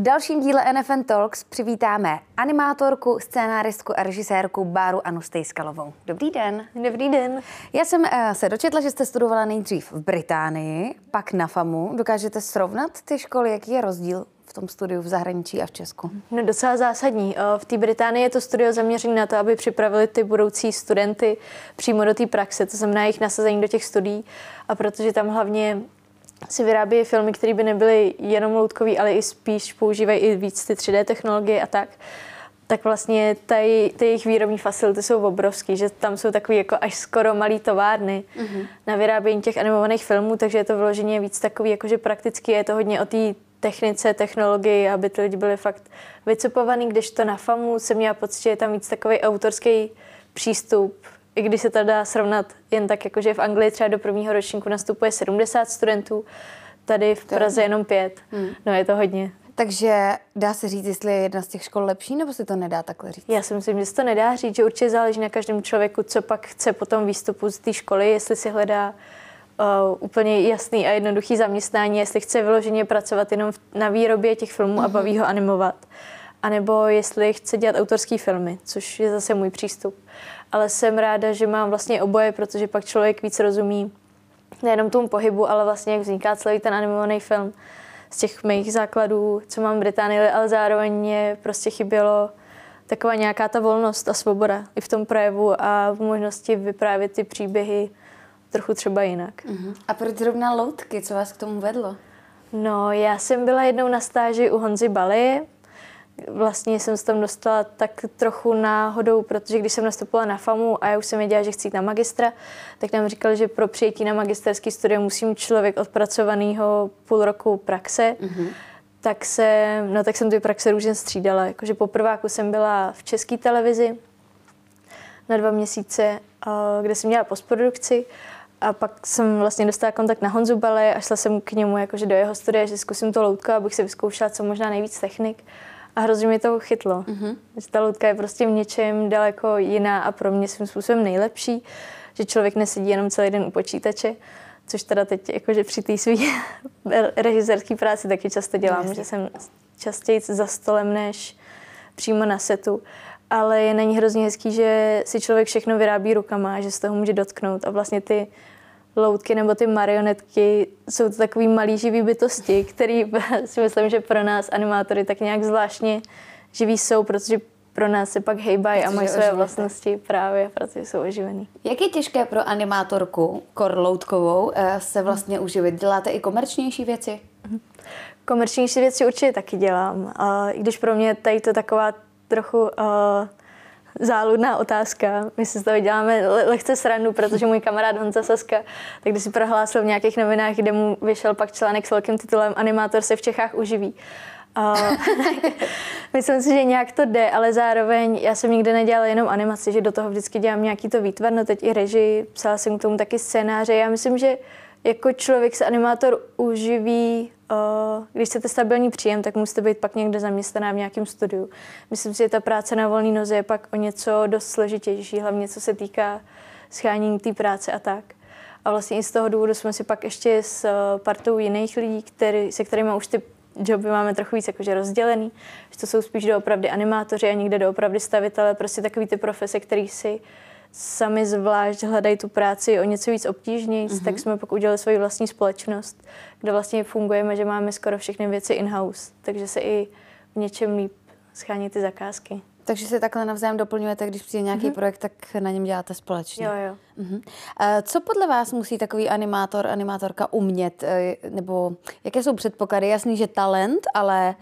V dalším díle NFN Talks přivítáme animátorku, scénáristku a režisérku Báru Anu Stejskalovou. Dobrý den. Dobrý den. Já jsem uh, se dočetla, že jste studovala nejdřív v Británii, pak na FAMu. Dokážete srovnat ty školy? Jaký je rozdíl v tom studiu v zahraničí a v Česku? No docela zásadní. Eh, v té Británii je to studio zaměřené na to, aby připravili ty budoucí studenty přímo do té praxe, to znamená jejich nasazení do těch studií. A protože tam hlavně si vyrábí filmy, které by nebyly jenom loutkový, ale i spíš používají i víc ty 3D technologie a tak, tak vlastně ty, ty jejich výrobní facility jsou obrovský, že tam jsou takový jako až skoro malý továrny mm-hmm. na vyrábění těch animovaných filmů, takže je to vyloženě víc takový jakože prakticky je to hodně o té technice, technologii, aby ty lidi byli fakt vycupovaný, když to na FAMu jsem měla pocit, že je tam víc takový autorský přístup, i když se to dá srovnat jen tak, jako že v Anglii třeba do prvního ročníku nastupuje 70 studentů, tady v Praze jenom pět. Hmm. No je to hodně. Takže dá se říct, jestli je jedna z těch škol lepší, nebo se to nedá takhle říct? Já si myslím, že se to nedá říct, že určitě záleží na každém člověku, co pak chce po tom výstupu z té školy, jestli si hledá uh, úplně jasný a jednoduchý zaměstnání, jestli chce vyloženě pracovat jenom na výrobě těch filmů mm-hmm. a mhm. baví ho animovat. A nebo jestli chce dělat autorské filmy, což je zase můj přístup ale jsem ráda, že mám vlastně oboje, protože pak člověk víc rozumí nejenom tomu pohybu, ale vlastně jak vzniká celý ten animovaný film z těch mých základů, co mám v Británii, ale zároveň mě prostě chybělo taková nějaká ta volnost a svoboda i v tom projevu a v možnosti vyprávět ty příběhy trochu třeba jinak. Uh-huh. A proč zrovna loutky? Co vás k tomu vedlo? No, já jsem byla jednou na stáži u Honzy Bali, vlastně jsem se tam dostala tak trochu náhodou, protože když jsem nastupovala na FAMu a já už jsem věděla, že chci jít na magistra, tak nám říkali, že pro přijetí na magisterský studium musí mít člověk odpracovanýho půl roku praxe. Mm-hmm. Tak, se, no, tak jsem ty praxe různě střídala. Jakože po prváku jsem byla v české televizi na dva měsíce, kde jsem měla postprodukci a pak jsem vlastně dostala kontakt na Honzu Bale a šla jsem k němu jakože do jeho studia, že zkusím to loutko, abych si vyzkoušela co možná nejvíc technik. A hrozně mi to chytlo. Mm-hmm. Že ta loutka je prostě v něčem daleko jiná a pro mě svým způsobem nejlepší, že člověk nesedí jenom celý den u počítače, což teda teď jakože při té své režisérské práci taky často dělám, no, že jsem častěji za stolem než přímo na setu. Ale je na ní hrozně hezký, že si člověk všechno vyrábí rukama, že se toho může dotknout a vlastně ty loutky nebo ty marionetky jsou to takový malý živý bytosti, který si myslím, že pro nás animátory tak nějak zvláštně živí jsou, protože pro nás se pak hejbají a mají své vlastnosti právě, protože jsou oživený. Jak je těžké pro animátorku korloutkovou eh, se vlastně hmm. uživit? Děláte i komerčnější věci? Mhm. Komerčnější věci určitě taky dělám. I když pro mě tady to taková trochu uh, záludná otázka. My si z toho děláme lehce srandu, protože můj kamarád Honza Saska, tak když si prohlásil v nějakých novinách, kde mu vyšel pak článek s velkým titulem Animátor se v Čechách uživí. Myslím si, že nějak to jde, ale zároveň já jsem nikdy nedělala jenom animaci, že do toho vždycky dělám nějaký to výtvar, no teď i režii, psala jsem k tomu taky scénáře. Já myslím, že jako člověk se animátor uživí, uh, když chcete stabilní příjem, tak musíte být pak někde zaměstnaná v nějakém studiu. Myslím si, že ta práce na volné noze je pak o něco dost složitější, hlavně co se týká schánění té práce a tak. A vlastně i z toho důvodu jsme si pak ještě s uh, partou jiných lidí, který, se kterými už ty joby máme trochu víc jakože rozdělený, že to jsou spíš doopravdy animátoři a někde doopravdy stavitele, prostě takový ty profese, který si sami zvlášť hledají tu práci o něco víc obtížněji, mm-hmm. tak jsme pak udělali svoji vlastní společnost, kde vlastně fungujeme, že máme skoro všechny věci in-house, takže se i v něčem líp schání ty zakázky. Takže se takhle navzájem doplňujete, když přijde nějaký mm-hmm. projekt, tak na něm děláte společně. Jo, jo. Mm-hmm. Co podle vás musí takový animátor, animátorka umět? E, nebo jaké jsou předpoklady? Jasný, že talent, ale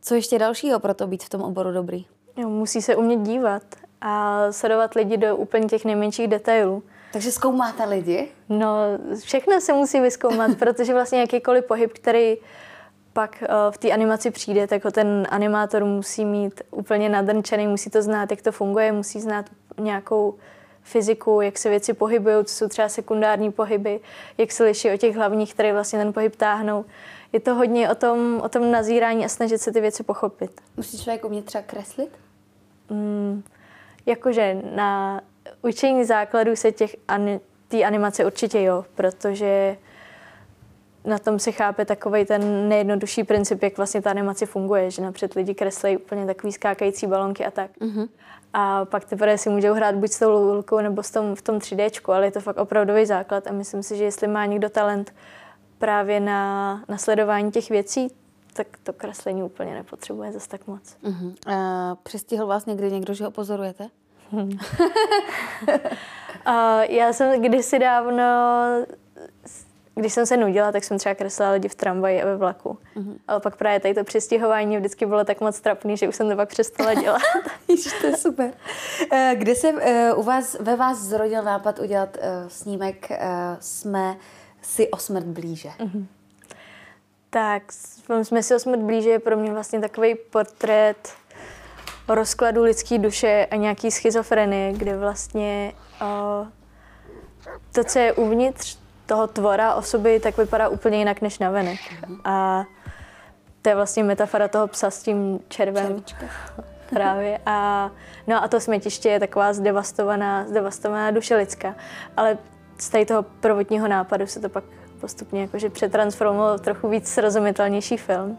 co ještě dalšího pro to být v tom oboru dobrý? Jo, musí se umět dívat a sledovat lidi do úplně těch nejmenších detailů. Takže zkoumáte lidi? No, všechno se musí vyskoumat, protože vlastně jakýkoliv pohyb, který pak uh, v té animaci přijde, tak ho ten animátor musí mít úplně nadrčený, musí to znát, jak to funguje, musí znát nějakou fyziku, jak se věci pohybují, co jsou třeba sekundární pohyby, jak se liší od těch hlavních, které vlastně ten pohyb táhnou. Je to hodně o tom, o tom nazírání a snažit se ty věci pochopit. Musí člověk umět třeba kreslit? Mm, Jakože na učení základů se těch ani, té animace určitě jo, protože na tom se chápe takový ten nejjednodušší princip, jak vlastně ta animace funguje, že napřed lidi kreslí úplně takový skákající balonky a tak. Mm-hmm. A pak teprve si můžou hrát buď s tou lulkou nebo s tom, v tom 3D, ale je to fakt opravdový základ a myslím si, že jestli má někdo talent právě na, na sledování těch věcí, tak to kreslení úplně nepotřebuje zase tak moc. Uh-huh. Uh, přistihl vás někdy někdo, že ho pozorujete? uh, já jsem kdysi dávno když jsem se nudila, tak jsem třeba kreslila lidi v tramvaji a ve vlaku. Mm-hmm. Ale pak právě tady to přistihování vždycky bylo tak moc trapný, že už jsem to pak přestala dělat. Ježiš, to je super. Eh, kde se uh, u vás, ve vás zrodil nápad udělat uh, snímek Jsme si o smrt blíže? Mm-hmm. Tak, Jsme si o smrt blíže je pro mě vlastně takový portrét o rozkladu lidské duše a nějaký schizofrenie, kde vlastně uh, to, co je uvnitř toho tvora osoby, tak vypadá úplně jinak než navenek. Mm-hmm. A to je vlastně metafora toho psa s tím červem. Červička. Právě. A, no a to smetiště je taková zdevastovaná, zdevastovaná duše lidská. Ale z tady toho prvotního nápadu se to pak postupně jakože přetransformovalo v trochu víc srozumitelnější film.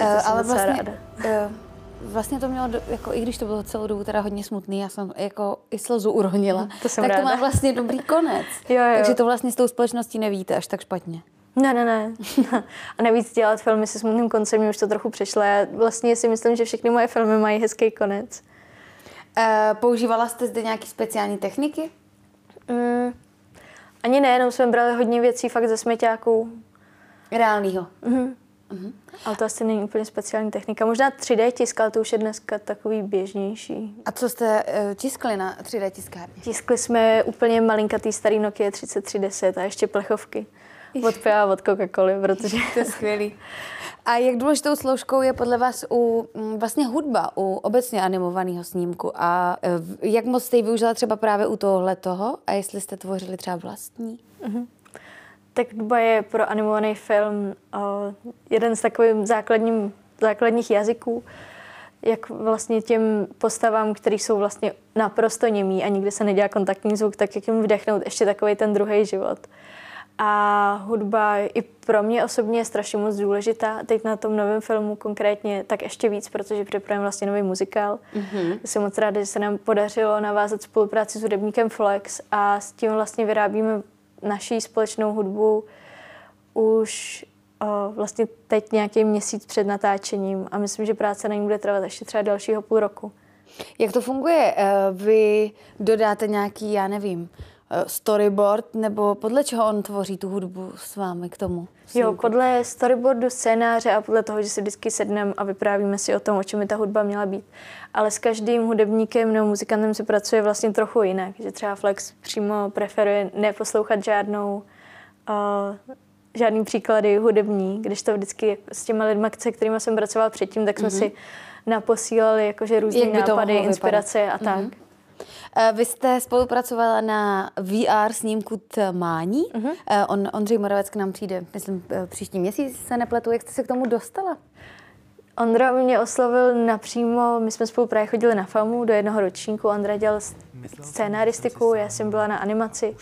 Uh, ale vlastně, ráda. Uh, vlastně to mělo, do, jako, i když to bylo celou dobu teda hodně smutný, já jsem jako i slzu uronila, to jsem tak ráda. to má vlastně dobrý konec. jo, jo. Takže to vlastně s tou společností nevíte až tak špatně. Ne, ne, ne. A navíc dělat filmy se smutným koncem, už to trochu přešlo. Já vlastně si myslím, že všechny moje filmy mají hezký konec. Uh, používala jste zde nějaké speciální techniky? Mm, ani ne, jenom jsme brali hodně věcí fakt ze směťáků. Reálnýho. Mm-hmm. Mm-hmm. Ale to asi není úplně speciální technika. Možná 3D tisk, ale to už je dneska takový běžnější. A co jste uh, tiskli na 3D tiskárně? Tiskli jsme úplně malinkatý starý Nokia 3310 a ještě plechovky. Od piva od Coca-Coly, protože... to je skvělý. A jak důležitou složkou je podle vás u mm, vlastně hudba, u obecně animovaného snímku? A e, jak moc jste ji využila třeba právě u tohle toho? A jestli jste tvořili třeba vlastní? Uh-huh. Tak hudba je pro animovaný film uh, jeden z takových základním, základních jazyků, jak vlastně těm postavám, které jsou vlastně naprosto němí a nikdy se nedělá kontaktní zvuk, tak jak jim vdechnout ještě takový ten druhý život. A hudba i pro mě osobně je strašně moc důležitá. Teď na tom novém filmu konkrétně tak ještě víc, protože připravujeme vlastně nový muzikál. Mm-hmm. Jsem moc ráda, že se nám podařilo navázat spolupráci s hudebníkem Flex a s tím vlastně vyrábíme naší společnou hudbu už o, vlastně teď nějaký měsíc před natáčením a myslím, že práce na ní bude trvat ještě třeba dalšího půl roku. Jak to funguje? Eh, vy dodáte nějaký, já nevím, storyboard, nebo podle čeho on tvoří tu hudbu s vámi k tomu? Jo, podle storyboardu, scénáře a podle toho, že si vždycky sedneme a vyprávíme si o tom, o čem by ta hudba měla být. Ale s každým hudebníkem nebo muzikantem se pracuje vlastně trochu jinak, že třeba Flex přímo preferuje neposlouchat žádnou uh, žádný příklady hudební, když to vždycky s těma lidmi, se kterými jsem pracovala předtím, tak jsme mm-hmm. si naposílali jakože různé nápady, inspirace a tak. Mm-hmm. Eh, vy jste spolupracovala na VR snímku Tmání. Uh-huh. On, Ondřej Moravec k nám přijde, myslím, eh, příští měsíc se nepletu. Jak jste se k tomu dostala? Ondra mě oslovil napřímo, my jsme spolu právě chodili na FAMu do jednoho ročníku, Ondra dělal scénaristiku, já jsem byla na animaci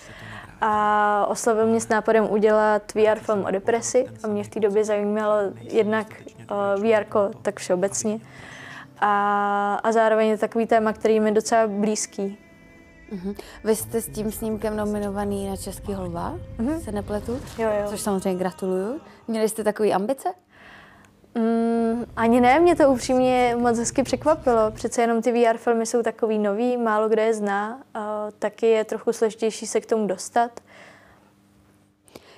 a oslovil mě s nápadem udělat VR film o depresi a mě v té době zajímalo jednak VR tak všeobecně a, a zároveň je takový téma, který mi docela blízký. Uh-huh. Vy jste s tím snímkem nominovaný na Český holva, uh-huh. se nepletu? Jo, jo. Což samozřejmě gratuluju. Měli jste takové ambice? Mm, ani ne, mě to upřímně moc hezky překvapilo. Přece jenom ty VR filmy jsou takový nový, málo kdo je zná, a taky je trochu složitější se k tomu dostat.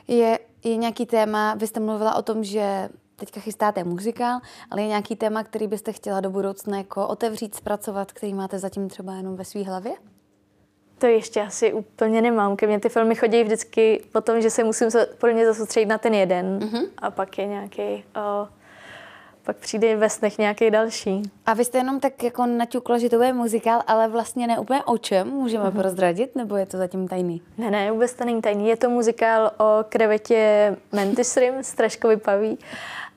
Je, je nějaký téma, vy jste mluvila o tom, že teďka chystáte muzikál, ale je nějaký téma, který byste chtěla do budoucna jako otevřít, zpracovat, který máte zatím třeba jenom ve své hlavě? To ještě asi úplně nemám. Ke mně ty filmy chodí vždycky po tom, že se musím podle mě zasoustředit na ten jeden mm-hmm. a pak je nějaký, o, pak přijde ve snech nějaký další. A vy jste jenom tak jako naťukla, že to bude muzikál, ale vlastně ne úplně o čem můžeme mm-hmm. prozradit, nebo je to zatím tajný? Ne, ne, vůbec to není tajný. Je to muzikál o krevetě Mantis Rim, Straškovi paví.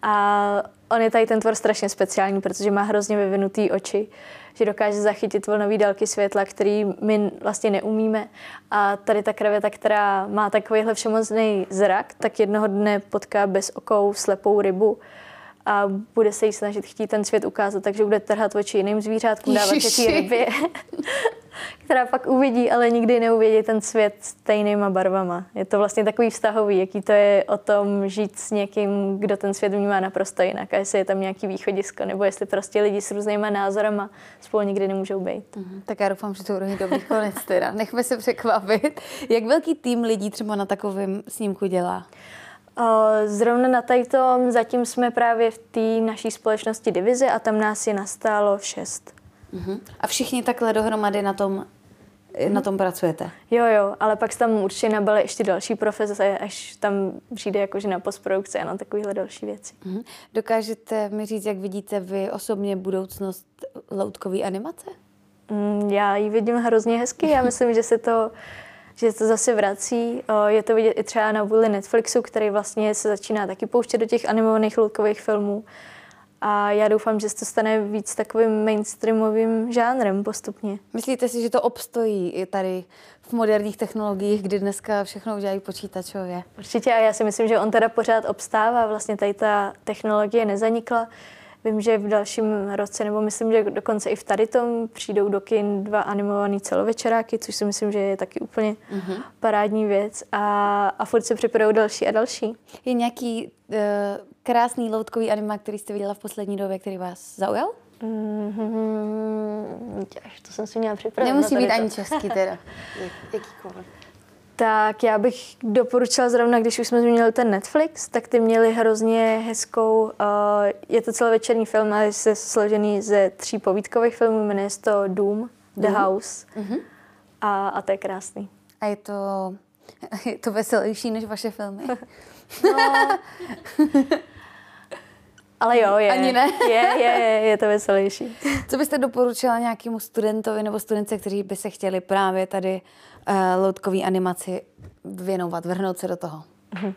A on je tady ten tvor strašně speciální, protože má hrozně vyvinutý oči. že dokáže zachytit vlnový délky světla, který my vlastně neumíme. A tady ta kreveta, která má takovýhle všemocný zrak, tak jednoho dne potká bez okou slepou rybu a bude se jí snažit chtít ten svět ukázat, takže bude trhat oči jiným zvířátkům, dávat je rybě, která pak uvidí, ale nikdy neuvidí ten svět stejnýma barvama. Je to vlastně takový vztahový, jaký to je o tom žít s někým, kdo ten svět vnímá naprosto jinak a jestli je tam nějaký východisko, nebo jestli prostě lidi s různýma názorama spolu nikdy nemůžou být. Mm, tak já doufám, že to bude dobrý konec teda. Nechme se překvapit. Jak velký tým lidí třeba na takovém snímku dělá? Zrovna na tom zatím jsme právě v té naší společnosti divize a tam nás je nastálo šest. Uh-huh. A všichni takhle dohromady na tom na tom pracujete? Jo, jo, ale pak tam určitě nabyly ještě další profese, až tam přijde jakože na postprodukci a na takovéhle další věci. Uh-huh. Dokážete mi říct, jak vidíte vy osobně budoucnost loutkové animace? Mm, já ji vidím hrozně hezky. Já myslím, že se to že to zase vrací. Je to vidět i třeba na vůli Netflixu, který vlastně se začíná taky pouštět do těch animovaných loutkových filmů. A já doufám, že se to stane víc takovým mainstreamovým žánrem postupně. Myslíte si, že to obstojí i tady v moderních technologiích, kdy dneska všechno udělají počítačově? Určitě a já si myslím, že on teda pořád obstává. Vlastně tady ta technologie nezanikla. Vím, že v dalším roce, nebo myslím, že dokonce i v tady tom přijdou do kin dva animované celovečeráky, což si myslím, že je taky úplně uh-huh. parádní věc. A, a furt se připravují další a další. Je nějaký uh, krásný loutkový anima, který jste viděla v poslední době, který vás zaujal? Mm-hmm, to jsem si měla připravit. Nemusí být ani český teda. Jakýkoliv. Tak já bych doporučila zrovna, když už jsme zmínili ten Netflix, tak ty měli hrozně hezkou, uh, je to celovečerní film, ale je složený ze tří povídkových filmů, jmenuje se to Doom, The Doom? House mm-hmm. a, a to je krásný. A je to, je to veselější než vaše filmy? no, ale jo, je. Ani ne. je, je, je, je to veselější. Co byste doporučila nějakému studentovi nebo studence, kteří by se chtěli právě tady uh, loutkový animaci věnovat, vrhnout se do toho? Uh-huh.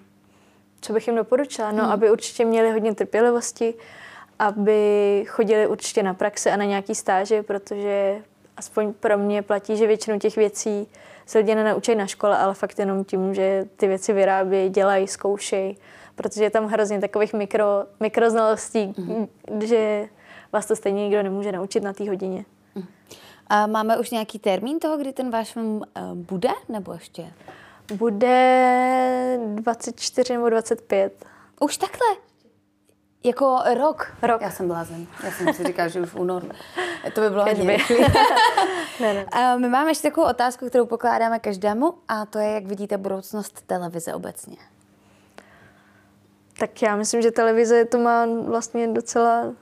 Co bych jim doporučila? No, hmm. aby určitě měli hodně trpělivosti, aby chodili určitě na praxe a na nějaký stáže, protože aspoň pro mě platí, že většinu těch věcí se lidi nenaučí na škole, ale fakt jenom tím, že ty věci vyrábějí, dělají, zkoušejí protože je tam hrozně takových mikro, mikroznalostí, mm-hmm. že vás to stejně nikdo nemůže naučit na té hodině. Mhm. A máme už nějaký termín toho, kdy ten váš film uh, bude, nebo ještě? Bude 24 nebo 25. Už takhle? Jako rok? Rok. Já jsem blázen. Já jsem si říkala, že už v únoru. To by bylo hodně ne, ne. Uh, my máme ještě takovou otázku, kterou pokládáme každému a to je, jak vidíte budoucnost televize obecně. Tak já myslím, že televize to má vlastně docela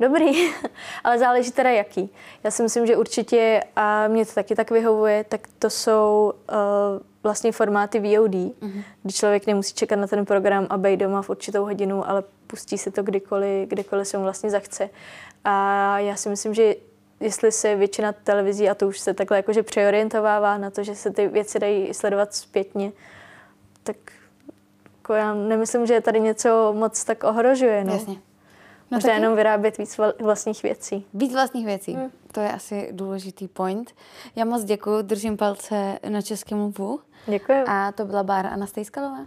dobrý, ale záleží teda jaký. Já si myslím, že určitě, a mě to taky tak vyhovuje, tak to jsou uh, vlastně formáty VOD, mm-hmm. kdy člověk nemusí čekat na ten program a být doma v určitou hodinu, ale pustí si to kdykoliv, kdykoliv se mu vlastně zachce. A já si myslím, že jestli se většina televizí, a to už se takhle jakože přeorientovává na to, že se ty věci dají sledovat zpětně, tak jako já nemyslím, že tady něco moc tak ohrožuje. No. Jasně. No Možná jenom vyrábět víc vlastních věcí. Víc vlastních věcí. Hmm. To je asi důležitý point. Já moc děkuji, držím palce na českém mluvu. Děkuji. A to byla Bára Anastejskalová.